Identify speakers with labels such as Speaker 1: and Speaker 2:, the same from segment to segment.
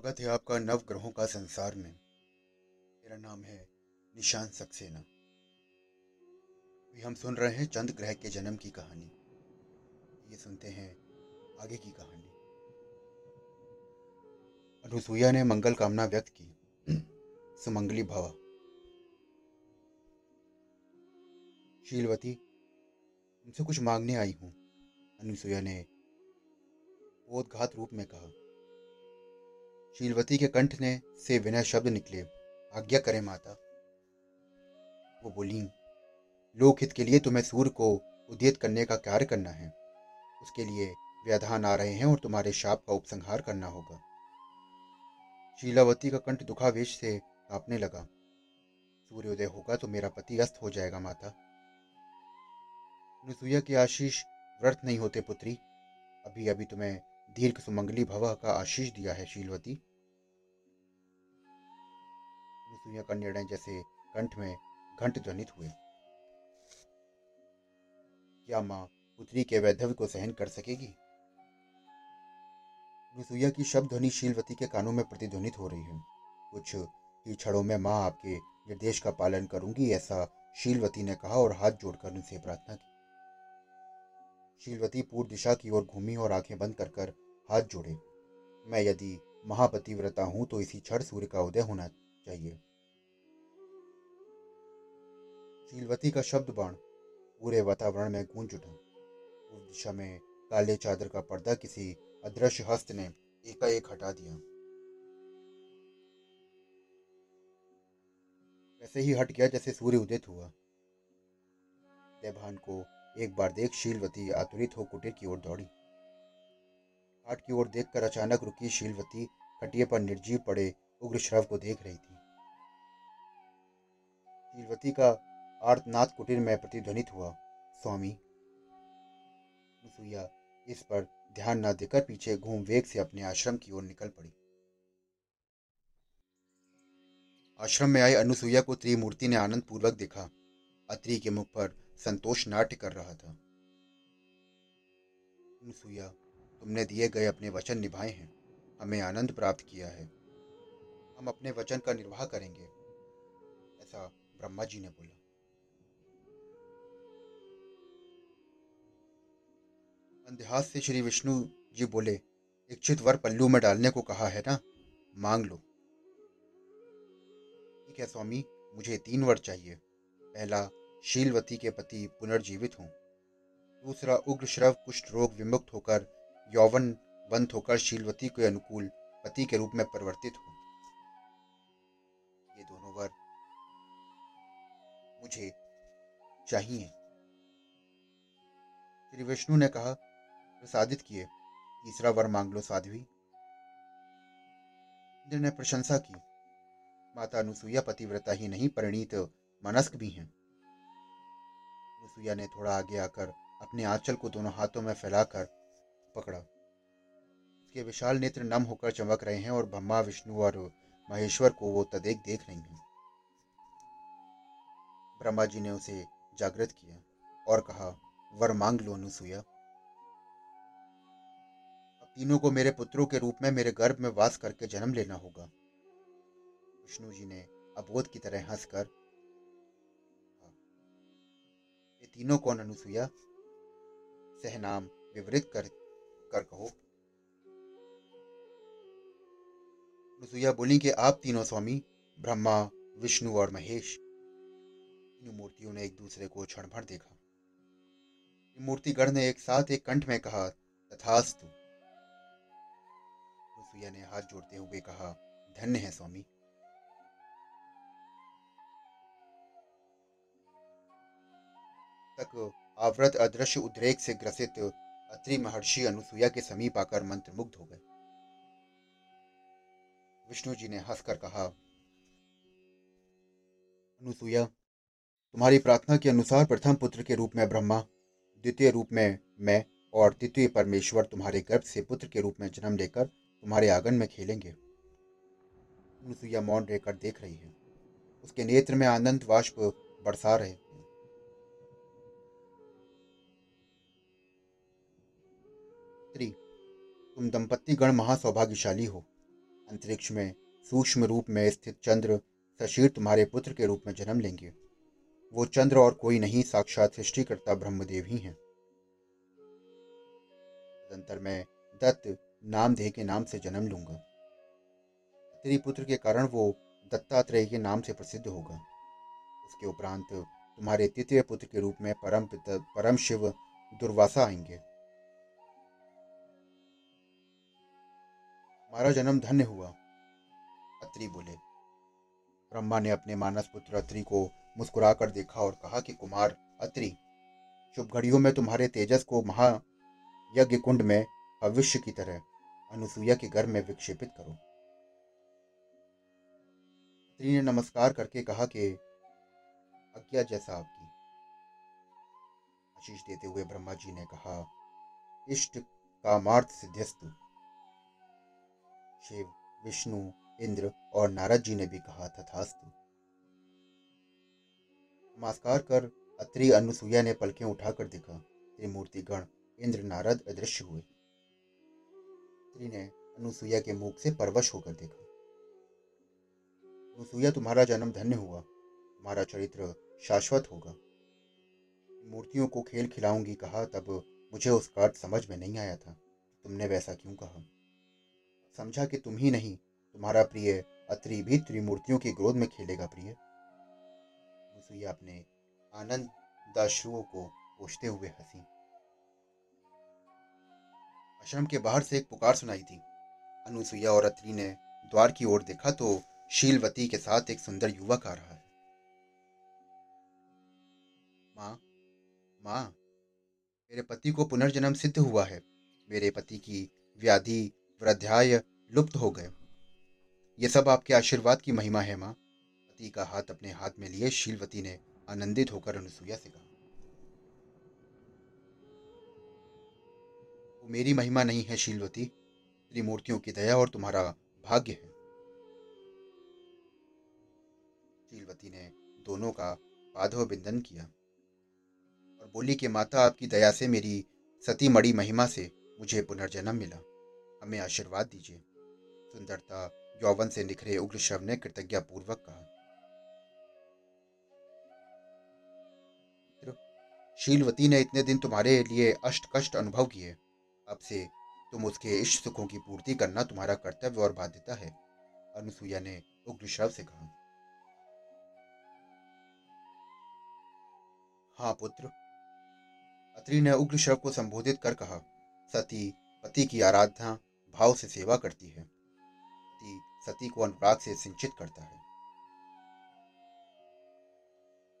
Speaker 1: स्वागत है आपका नव ग्रहों का संसार में। मेरा नाम है निशांत सक्सेना। अभी हम सुन रहे हैं चंद ग्रह के जन्म की कहानी। ये सुनते हैं आगे की कहानी। अनुसुईया ने मंगल कामना व्यक्त की। सुमंगली भवा। शीलवती, तुमसे कुछ मांगने आई हूँ, अनुसुईया ने बोधघात रूप में कहा। शीलवती के कंठ ने से विनय शब्द निकले, आज्ञा करें माता। वो बोली, लोकहित के लिए तुम्हें सूर्य को उद्यत करने का कार्य करना है। उसके लिए व्याधान आ रहे हैं और तुम्हारे शाप का उपसंहार करना होगा। शीलावती का कंठ दुखावेश से कांपने लगा, सूर्योदय होगा तो मेरा पति अस्त हो जाएगा माता। अनुसुईया के आशीष व्रत नहीं होते, पुत्री। अभी अभी तुम्हें दीर्घ सुमंगली भव का आशीष दिया है शीलवती। अनुसुईया का निर्णय जैसे कंठ में घंट ध्वनित हुए। क्या माँ पुत्री के वैधव्य को सहन कर सकेगी? अनुसुईया की शब्द ध्वनि शीलवती के कानों में प्रतिध्वनित हो रही है। कुछ ही क्षणों में माँ आपके निर्देश का पालन करूँगी, ऐसा शीलवती ने कहा और हाथ जोड़कर उनसे प्रार्थना की। शीलवती पूर्व दिशा की ओर घूमी और आँखें बंद कर कर हाथ जोड़े। मैं यदि महापतिव्रता हूँ तो इसी क्षण सूर्य का उदय होना चाहिए। शीलवती का शब्द बाण पूरे वातावरण में गूंज उठा। उस दिशा में काले चादर का पर्दा किसी अदृश्य हस्त ने एकाएक हटा दिया। ऐसे ही हट गया जैसे सूर्य उदित हुआ। देभान को एक बार देख शीलवती आतुरित हो कुटीर की ओर दौड़ी। हाट की ओर देखकर अचानक रुकी शीलवती खटिए पर निर्जीव पड़े उग्र श्रव को देख रही थी। शीलवती का आर्तनाथ कुटीर में प्रतिध्वनित हुआ, स्वामी अनुसुईया इस पर ध्यान न देकर पीछे घूम वेग से अपने आश्रम की ओर निकल पड़ी। आश्रम में आई अनुसुईया को त्रिमूर्ति ने आनंद पूर्वक देखा। अत्री के मुख पर संतोष नाट्य कर रहा था। अनुसुईया तुमने दिए गए अपने वचन निभाए हैं। हमें आनंद प्राप्त किया है। हम अपने वचन का निर्वाह करेंगे, ऐसा ब्रह्मा जी ने बोला। अंधहास से श्री विष्णु जी बोले, इच्छित वर पल्लू में डालने को कहा है ना? मांग लो। ठीक है, स्वामी, मुझे तीन वर चाहिए। पहला शीलवती के पति पुनर्जीवित हों। दूसरा उग्र श्रव कुष्ठ रोग विमुक्त होकर यौवन बंद होकर शीलवती के अनुकूल पति के रूप में परिवर्तित हो। ये दोनों वर मुझे चाहिए। श्री विष्णु ने कहा, प्रसादित किए। तीसरा वर मांग लो साध्वी। इंद्र ने प्रशंसा की। माता अनुसुईया पतिव्रता ही नहीं, परिणीत मनस्क भी हैं। अनुसुईया ने थोड़ा आगे आकर अपने आंचल को दोनों हाथों में फैलाकर पकड़ा। उसके विशाल नेत्र नम होकर चमक रहे हैं और ब्रह्मा, विष्णु और महेश्वर को वो तदेक देख रही हैं। ब्रह्मा जी ने उसे जागृत किया और कहा, वर मांग लो अनुसुईया तीनों को मेरे पुत्रों के रूप में मेरे गर्भ में वास करके जन्म लेना होगा विष्णु जी ने अबोध की तरह हंसकर तीनों कौन अनुसुईया सहनाम विवरित कर कर कहो। अनुसुईया बोली कि आप तीनों स्वामी, ब्रह्मा, विष्णु और महेश, तीनों मूर्तियों ने एक दूसरे को क्षण भर देखा मूर्तिगढ़ ने एक साथ एक कंठ में कहा, तथास्तु। अनुसुईया ने हाथ जोड़ते हुए कहा, धन्य है स्वामी। तक आवृत अदृश्य उद्रेक से ग्रसित अत्रि महर्षि अनुसुईया के समीप आकर मंत्रमुग्ध हो गए। विष्णु जी ने हंसकर कहा, अनुसुईया, तुम्हारी प्रार्थना के अनुसार प्रथम पुत्र के रूप में ब्रह्मा, द्वितीय रूप में मैं और तृतीय परमेश्वर तुम्हारे गर्भ से पुत्र के रूप में जन्म लेकर तुम्हारे आँगन में खेलेंगे। अनुसुईया मौन रहकर देख रही है। उसके नेत्र में आनंद वाष्प बरसा रहे। तुम दंपत्ति गण महासौभाग्यशाली हो। अंतरिक्ष में सूक्ष्म रूप में स्थित चंद्र सशीर तुम्हारे पुत्र के रूप में जन्म लेंगे। वो चंद्र और कोई नहीं, साक्षात सृष्टिकर्ता ब्रह्मदेव ही हैं। तदंतर में दत्त नामदेह के नाम से जन्म लूँगा। तेरी पुत्र के कारण वो दत्तात्रेय के नाम से प्रसिद्ध होगा। उसके उपरांत तुम्हारे तृतीय पुत्र के रूप में परम परम शिव दुर्वासा आएँगे। हमारा जन्म धन्य हुआ। अत्रि बोले, ब्रह्मा ने अपने मानस पुत्र अत्रि को मुस्कुरा कर देखा और कहा कि कुमार, अत्रि, शुभ घड़ियों में तुम्हारे तेजस को महा यज्ञ कुंड में भविष्य की तरह अनुसुईया के घर में विक्षेपित करो। अत्रि ने नमस्कार करके कहा कि आज्ञा जैसा आपकी। आशीष देते हुए ब्रह्मा जी ने कहा, इष्ट कामार्थ सिद्ध्यस्तु। शिव, विष्णु, इंद्र और नारद जी ने भी कहा, तथास्तु। नमस्कार कर, अत्रि अनुसुईया ने पलकें उठाकर देखा। त्रिमूर्ति गण इंद्र, नारद अदृश्य हुए। अत्रि ने अनुसुईया के मुख से परवश होकर देखा। अनुसुईया, तुम्हारा जन्म धन्य हुआ। तुम्हारा चरित्र शाश्वत होगा। मूर्तियों को खेल खिलाऊँगी कहा, तब मुझे उसका अर्थ समझ में नहीं आया था। तुमने वैसा क्यों कहा? समझा कि तुम ही नहीं, तुम्हारा प्रिय अत्रि भी त्रिमूर्तियों के क्रोध में खेलेगा प्रिय। अनुसुईया अपने आनंद दाश्रुओं को पोषते हुए हँसी। आश्रम के बाहर से एक पुकार सुनाई थी। अनुसुईया और अत्रि ने द्वार की ओर देखा तो शीलवती के साथ एक सुंदर युवक आ रहा है। माँ माँ, मेरे पति को पुनर्जन्म सिद्ध हुआ है। मेरे पति की व्याधि वृद्धाय लुप्त हो गए ये सब आपके आशीर्वाद की महिमा है माँ। पति का हाथ अपने हाथ में लिए शीलवती ने आनंदित होकर अनुसुईया से कहा वो मेरी महिमा नहीं है शीलवती। त्रिमूर्तियों की दया और तुम्हारा भाग्य है। शीलवती ने दोनों का पाधव बिंदन किया और बोली कि, माता, आपकी दया से मेरी सती मड़ी महिमा से मुझे पुनर्जन्म मिला। हमें आशीर्वाद दीजिए। सुंदरता यौवन से निखरे उग्र शव ने कृतज्ञता पूर्वक कहा शीलवती ने इतने दिन तुम्हारे लिए अष्ट कष्ट अनुभव किए। अब से तुम उसके इष्ट सुखों की पूर्ति करना तुम्हारा कर्तव्य और बाध्यता है, अनुसुईया ने उग्र शव से कहा। हाँ पुत्र, अत्रि ने उग्र शव को संबोधित कर कहा, सती, पति की आराधना भाव से सेवा करती है। सती को अनुराग से सिंचित करता है।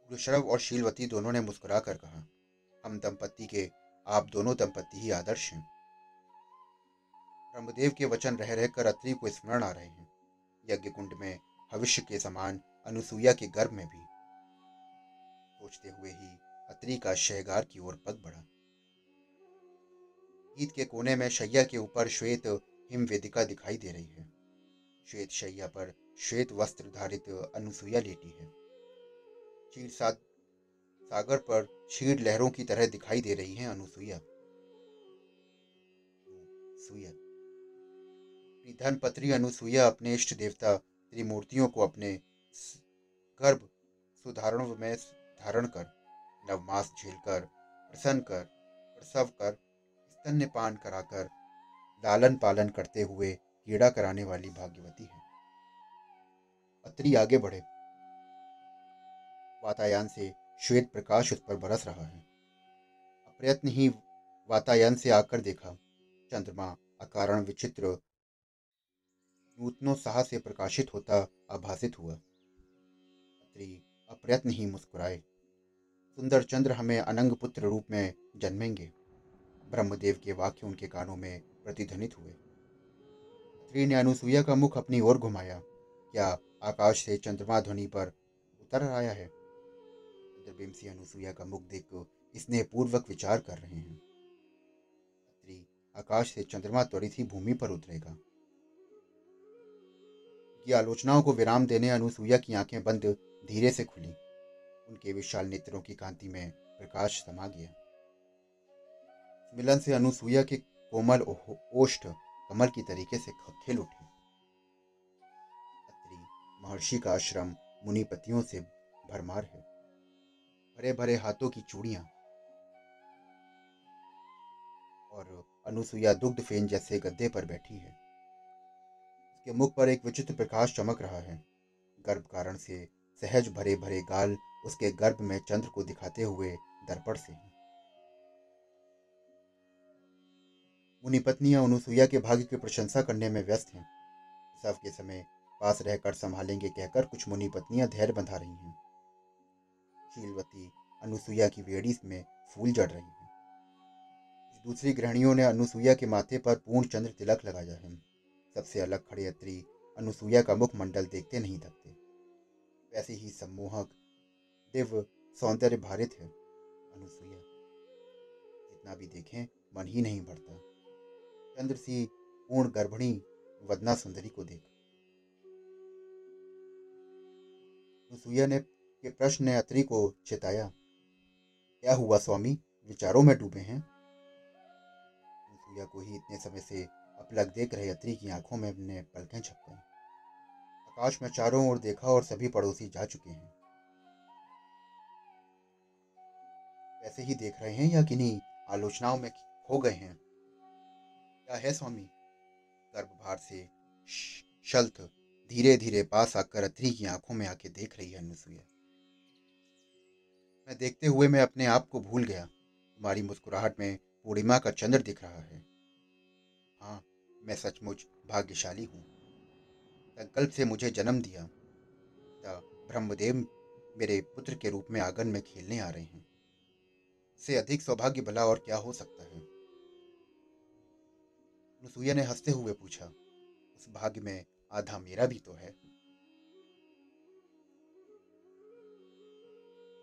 Speaker 1: उग्रशरव और शीलवती दोनों ने मुस्कुरा कर कहा, हम दंपत्ति के, आप दोनों दंपत्ति ही आदर्श हैं। ब्रह्मदेव के वचन रह रहकर अत्रि को स्मरण आ रहे हैं। यज्ञ कुंड में, भविष्य के समान, अनुसुईया के गर्भ में भी। सोचते हुए ही अत्रि का शहगार की ओर पग बढ़ा। ईद के कोने में शैया के ऊपर श्वेत हिम वेदिका दिखाई दे रही है। श्वेत शैया पर श्वेत वस्त्र धारित अनुसुईया लेटी है। चीर सागर पर क्षीर लहरों की तरह दिखाई दे रही है अनुसुईया पत्री अनुसुईया अपने इष्ट देवता त्रिमूर्तियों को अपने गर्भ सुधारण में धारण कर, नवमास झेलकर, प्रसन्न कर, प्रसव कर स्तन्यपान कराकर लालन पालन करते हुए कीड़ा कराने वाली भाग्यवती है। अत्रि आगे बढ़े। वातायन से श्वेत प्रकाश उस पर बरस रहा है। अप्रयत्न ही वातायन से आकर देखा, चंद्रमा अकारण विचित्र नूतनोत्साह से प्रकाशित होता आभासित हुआ। अत्रि अप्रयत्न ही मुस्कुराए। सुंदर चंद्र हमें अनंग पुत्र रूप में जन्मेंगे। ब्रह्मदेव के वाक्य उनके कानों में प्रतिध्वनित हुए। स्त्री ने अनुसुईया का मुख अपनी ओर घुमाया। क्या आकाश से चंद्रमा ध्वनि पर उतर आया है? चंद्रबिम से अनुसुईया का मुख देख इसने पूर्वक विचार कर रहे हैं। स्त्री आकाश से चंद्रमा त्वरित ही भूमि पर उतरेगा। की आलोचनाओं को विराम देने अनुसुईया की आँखें बंद धीरे से खुली। उनके विशाल नेत्रों की कांति में प्रकाश समा गया। मिलन से अनुसुईया के कोमल ओष्ठ कमल की तरीके से खेल उठे महर्षि का आश्रम मुनिपतियों से भरमार है। भरे भरे हाथों की चूड़ियाँ और अनुसुईया दुग्ध फेन जैसे गद्दे पर बैठी है। उसके मुख पर एक विचित्र प्रकाश चमक रहा है। गर्भ कारण से सहज भरे भरे गाल उसके गर्भ में चंद्र को दिखाते हुए दर्पण से हैं। मुनि पत्नियाँ अनुसुईया के भाग्य की प्रशंसा करने में व्यस्त हैं। सब के समय पास रहकर संभालेंगे कहकर कुछ मुनि पत्नियाँ धैर्य बंधा रही हैं। शीलवती अनुसुईया की वेड़ी में फूल जड़ रही है। दूसरी गृहणियों ने अनुसुईया के माथे पर पूर्ण चंद्र तिलक लगाया है। सबसे अलग खड़े अत्री अनुसुईया का मुखमंडल देखते नहीं थकते। वैसे ही सम्मोहक दिव्य सौंदर्य भारित है अनुसुईया जितना भी देखें, मन ही नहीं भरता। चंद्र सी पूर्ण गर्भिणी वदना सुंदरी को देख। अनुसुईया ने के प्रश्न ने अत्री को चेताया, क्या हुआ स्वामी? विचारों में डूबे हैं? अनुसुईया को ही इतने समय से अपलग देख रहे अत्री की आँखों में अपने पलकें छप गई आकाश में चारों ओर देखा और सभी पड़ोसी जा चुके हैं। ऐसे ही देख रहे हैं या किन्हीं आलोचनाओं में खो गए हैं? क्या है स्वामी? गर्भभार से शल्त धीरे धीरे पास आकर अत्री की आँखों में आके देख रही है अनुसुईया मैं देखते हुए मैं अपने आप को भूल गया। तुम्हारी मुस्कुराहट में पूर्णिमा का चंद्र दिख रहा है। हाँ मैं सचमुच भाग्यशाली हूँ। संकल्प से मुझे जन्म दिया। ब्रह्मदेव मेरे पुत्र के रूप में आँगन में खेलने आ रहे हैं। से अधिक सौभाग्य भला और क्या हो सकता है? अनुसुईया ने हँसते हुए पूछा, उस भाग्य में आधा मेरा भी तो है?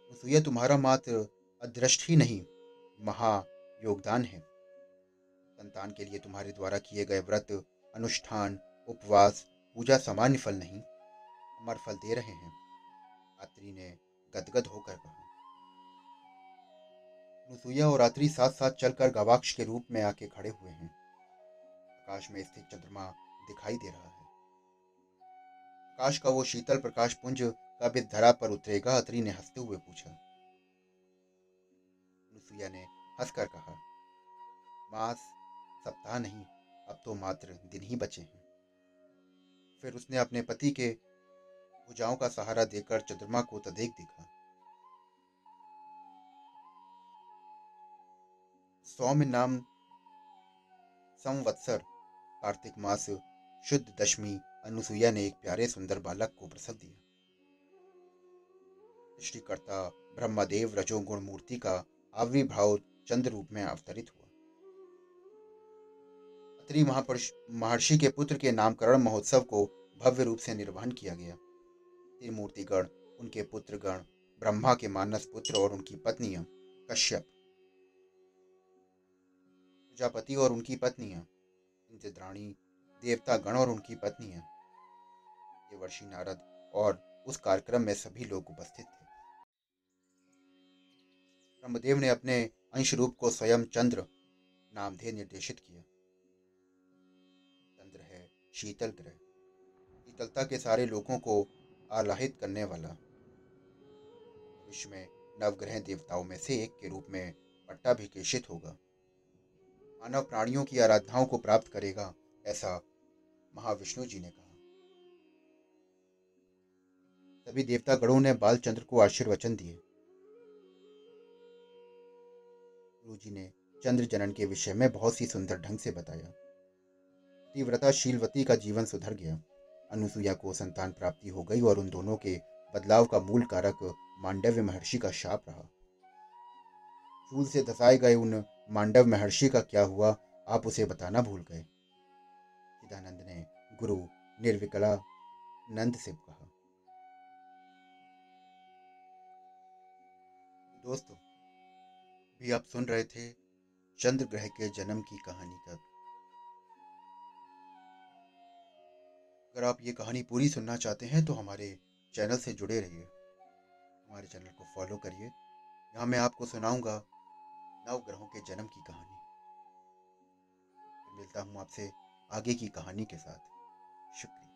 Speaker 1: अनुसुईया तुम्हारा मात्र अदृष्ट ही नहीं, महा योगदान है। संतान के लिए तुम्हारे द्वारा किए गए व्रत, अनुष्ठान, उपवास, पूजा सामान्य फल नहीं अमर फल दे रहे हैं। रात्रि ने गदगद होकर कहा। अनुसुईया और रात्रि साथ साथ चलकर गवाक्ष के रूप में आके खड़े हुए हैं। आकाश में स्थित चंद्रमा दिखाई दे रहा है। आकाश का वो शीतल प्रकाश पुंज कब इस धरा पर उतरेगा, अत्री ने हँसते हुए पूछा। अनुसुईया ने हंसकर कहा, मास सप्ताह नहीं, अब तो मात्र दिन ही बचे हैं। फिर उसने अपने पति के भुजाओं का सहारा देकर चंद्रमा को तदेक देखा। सौम्य नाम संवत्सर कार्तिक मास, शुद्ध दशमी, अनुसुईया ने एक प्यारे सुंदर बालक को प्रसव दिया। सृष्टिकर्ता ब्रह्मदेव रजोगुण मूर्ति का आविर्भाव चंद्र रूप में अवतरित हुआ। अत्रि महापुरुष, महर्षि के पुत्र के नामकरण महोत्सव को भव्य रूप से निर्वहन किया गया। त्रिमूर्तिगण, उनके पुत्रगण, ब्रह्मा के मानस पुत्र और उनकी पत्नियाँ, कश्यप, प्रजापति और उनकी पत्नियाँ इंद्राणी देवता गण और उनकी पत्नी पत्नियाँ देवर्षि नारद और उस कार्यक्रम में सभी लोग उपस्थित थे। ब्रह्मदेव ने अपने अंश रूप को स्वयं चंद्र नामधेय निर्देशित किया। चंद्र है, शीतल ग्रह। शीतलता के सारे लोगों को आलाहित करने वाला। विश्व में नवग्रह देवताओं में से एक के रूप में पट्टाभिकेशित होगा। मानव प्राणियों की आराधनाओं को प्राप्त करेगा, ऐसा महाविष्णु जी ने कहा। सभी देवता गणों ने बालचंद्र को आशीर्वचन दिए। गुरु जी ने चंद्र जनन के विषय में बहुत सी सुंदर ढंग से बताया। तीव्रता शीलवती का जीवन सुधर गया। अनुसुईया को संतान प्राप्ति हो गई और उन दोनों के बदलाव का मूल कारक मांडव्य महर्षि का शाप रहा। चूल से धसाए गए उन मांडव महर्षि का क्या हुआ, आप उसे बताना भूल गए। चिदानंद ने गुरु निर्विकला नंद से कहा। दोस्तों, भी आप सुन रहे थे चंद्र ग्रह के जन्म की कहानी का। अगर आप ये कहानी पूरी सुनना चाहते हैं तो हमारे चैनल से जुड़े रहिए। हमारे चैनल को फॉलो करिए। यहाँ मैं आपको सुनाऊँगा नव ग्रहों के जन्म की कहानी। मिलता हूँ आपसे आगे की कहानी के साथ। शुक्रिया।